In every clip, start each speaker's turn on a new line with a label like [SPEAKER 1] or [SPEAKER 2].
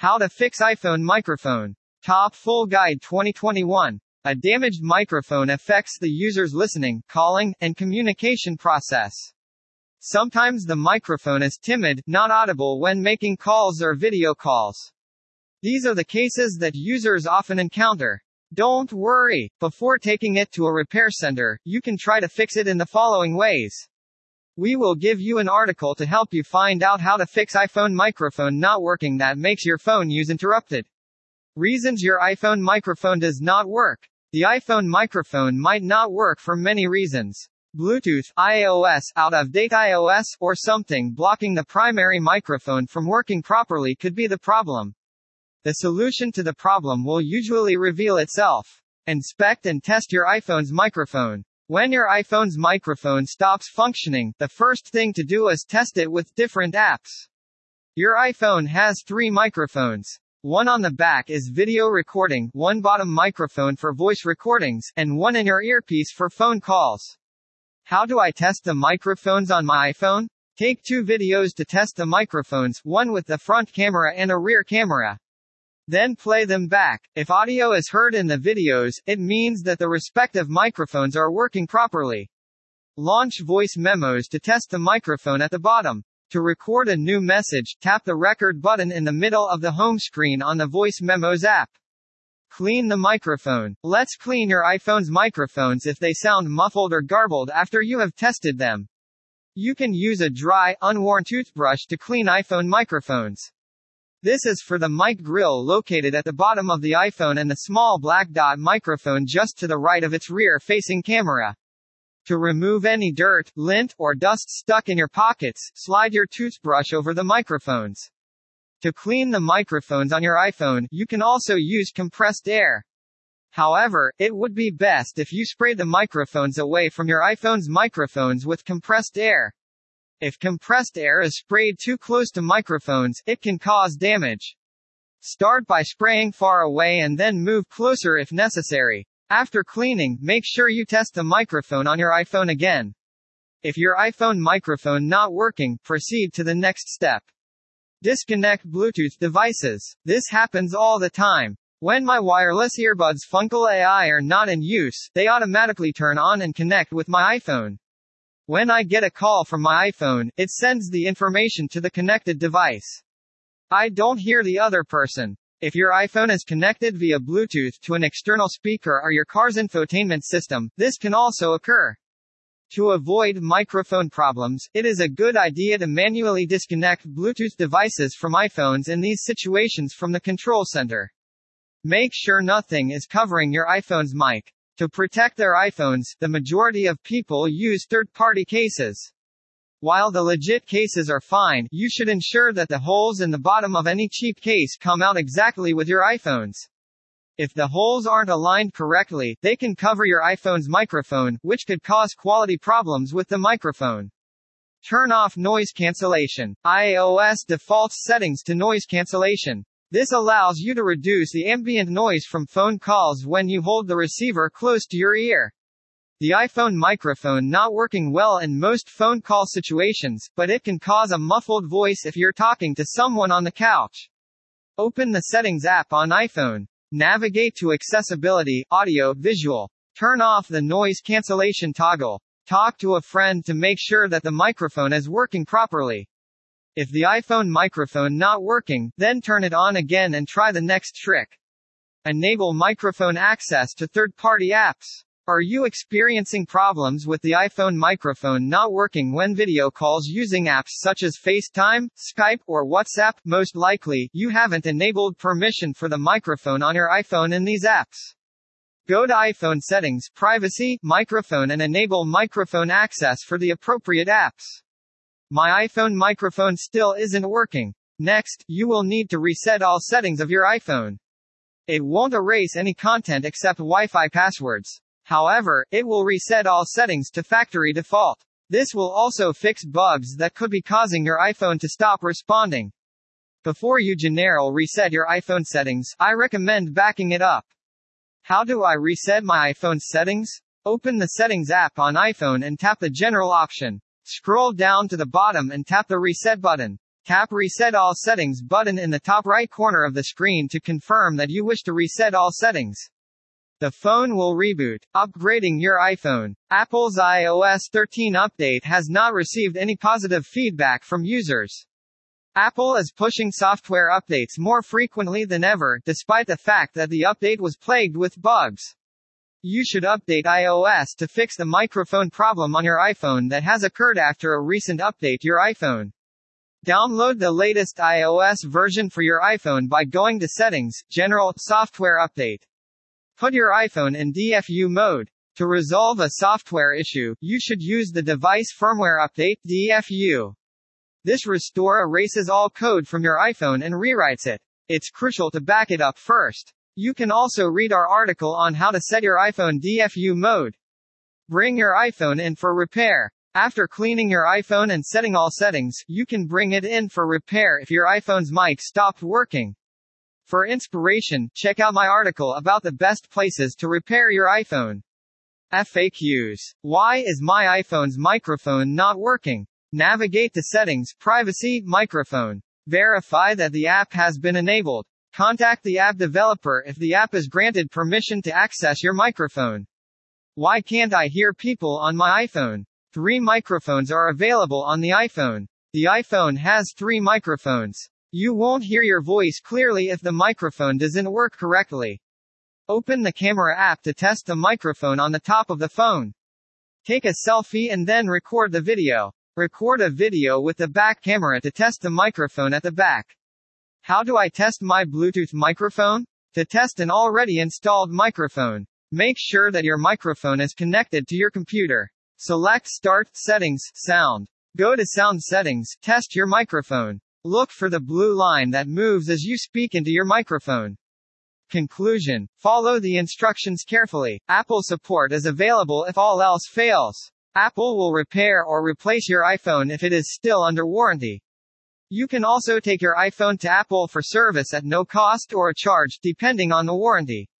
[SPEAKER 1] How to fix iPhone microphone. Top Full Guide 2021. A damaged microphone affects the user's listening, calling, and communication process. Sometimes the microphone is timid, not audible when making calls or video calls. These are the cases that users often encounter. Don't worry, before taking it to a repair center, you can try to fix it in the following ways. We will give you an article to help you find out how to fix iPhone microphone not working that makes your phone use interrupted. Reasons your iPhone microphone does not work. The iPhone microphone might not work for many reasons. Bluetooth, iOS, out of date iOS, or something blocking the primary microphone from working properly could be the problem. The solution to the problem will usually reveal itself. Inspect and test your iPhone's microphone. When your iPhone's microphone stops functioning, the first thing to do is test it with different apps. Your iPhone has three microphones. One on the back is video recording, one bottom microphone for voice recordings, and one in your earpiece for phone calls. How do I test the microphones on my iPhone? Take two videos to test the microphones, one with the front camera and a rear camera. Then play them back. If audio is heard in the videos, it means that the respective microphones are working properly. Launch voice memos to test the microphone at the bottom. To record a new message, tap the record button in the middle of the home screen on the Voice Memos app. Clean the microphone. Let's clean your iPhone's microphones if they sound muffled or garbled after you have tested them. You can use a dry, unworn toothbrush to clean iPhone microphones. This is for the mic grill located at the bottom of the iPhone and the small black dot microphone just to the right of its rear-facing camera. To remove any dirt, lint, or dust stuck in your pockets, slide your toothbrush over the microphones. To clean the microphones on your iPhone, you can also use compressed air. However, it would be best if you spray the microphones away from your iPhone's microphones with compressed air. If compressed air is sprayed too close to microphones, it can cause damage. Start by spraying far away and then move closer if necessary. After cleaning, make sure you test the microphone on your iPhone again. If your iPhone microphone not working, proceed to the next step. Disconnect Bluetooth devices. This happens all the time. When my wireless earbuds Funcl AI are not in use, they automatically turn on and connect with my iPhone. When I get a call from my iPhone, it sends the information to the connected device. I don't hear the other person. If your iPhone is connected via Bluetooth to an external speaker or your car's infotainment system, this can also occur. To avoid microphone problems, it is a good idea to manually disconnect Bluetooth devices from iPhones in these situations from the control center. Make sure nothing is covering your iPhone's mic. To protect their iPhones, the majority of people use third-party cases. While the legit cases are fine, you should ensure that the holes in the bottom of any cheap case come out exactly with your iPhones. If the holes aren't aligned correctly, they can cover your iPhone's microphone, which could cause quality problems with the microphone. Turn off noise cancellation. iOS defaults settings to noise cancellation. This allows you to reduce the ambient noise from phone calls when you hold the receiver close to your ear. The iPhone microphone not working well in most phone call situations, but it can cause a muffled voice if you're talking to someone on the couch. Open the Settings app on iPhone. Navigate to Accessibility, Audio, Visual. Turn off the noise cancellation toggle. Talk to a friend to make sure that the microphone is working properly. If the iPhone microphone not working, then turn it on again and try the next trick. Enable microphone access to third-party apps. Are you experiencing problems with the iPhone microphone not working when video calls using apps such as FaceTime, Skype, or WhatsApp? Most likely, you haven't enabled permission for the microphone on your iPhone in these apps. Go to iPhone Settings, Privacy, Microphone and enable microphone access for the appropriate apps. My iPhone microphone still isn't working. Next, you will need to reset all settings of your iPhone. It won't erase any content except Wi-Fi passwords. However, it will reset all settings to factory default. This will also fix bugs that could be causing your iPhone to stop responding. Before you general reset your iPhone settings, I recommend backing it up. How do I reset my iPhone settings? Open the Settings app on iPhone and tap the General option. Scroll down to the bottom and tap the Reset button. Tap Reset All Settings button in the top right corner of the screen to confirm that you wish to reset all settings. The phone will reboot, upgrading your iPhone. Apple's iOS 13 update has not received any positive feedback from users. Apple is pushing software updates more frequently than ever, despite the fact that the update was plagued with bugs. You should update iOS to fix the microphone problem on your iPhone that has occurred after a recent update your iPhone. Download the latest iOS version for your iPhone by going to Settings, General, Software Update. Put your iPhone in DFU mode. To resolve a software issue, you should use the Device Firmware Update DFU. This restore erases all code from your iPhone and rewrites it. It's crucial to back it up first. You can also read our article on how to set your iPhone DFU mode. Bring your iPhone in for repair. After cleaning your iPhone and setting all settings, you can bring it in for repair if your iPhone's mic stopped working. For inspiration, check out my article about the best places to repair your iPhone. FAQs. Why is my iPhone's microphone not working? Navigate to Settings, Privacy, Microphone. Verify that the app has been enabled. Contact the app developer if the app is granted permission to access your microphone. Why can't I hear people on my iPhone? Three microphones are available on the iPhone. The iPhone has three microphones. You won't hear your voice clearly if the microphone doesn't work correctly. Open the camera app to test the microphone on the top of the phone. Take a selfie and then record the video. Record a video with the back camera to test the microphone at the back. How do I test my Bluetooth microphone? To test an already installed microphone, make sure that your microphone is connected to your computer. Select Start Settings Sound. Go to Sound Settings, test your microphone. Look for the blue line that moves as you speak into your microphone. Conclusion. Follow the instructions carefully. Apple support is available if all else fails. Apple will repair or replace your iPhone if it is still under warranty. You can also take your iPhone to Apple for service at no cost or a charge, depending on the warranty.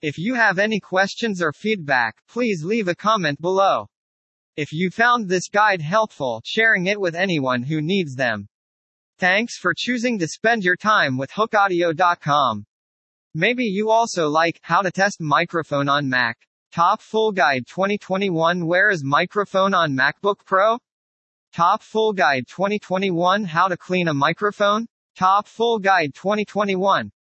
[SPEAKER 1] If you have any questions or feedback, please leave a comment below. If you found this guide helpful, sharing it with anyone who needs them. Thanks for choosing to spend your time with hookeaudio.com. Maybe you also like how to test microphone on Mac. Top Full Guide 2021 Where is microphone on MacBook Pro? Top Full Guide 2021 How to clean a microphone? Top Full Guide 2021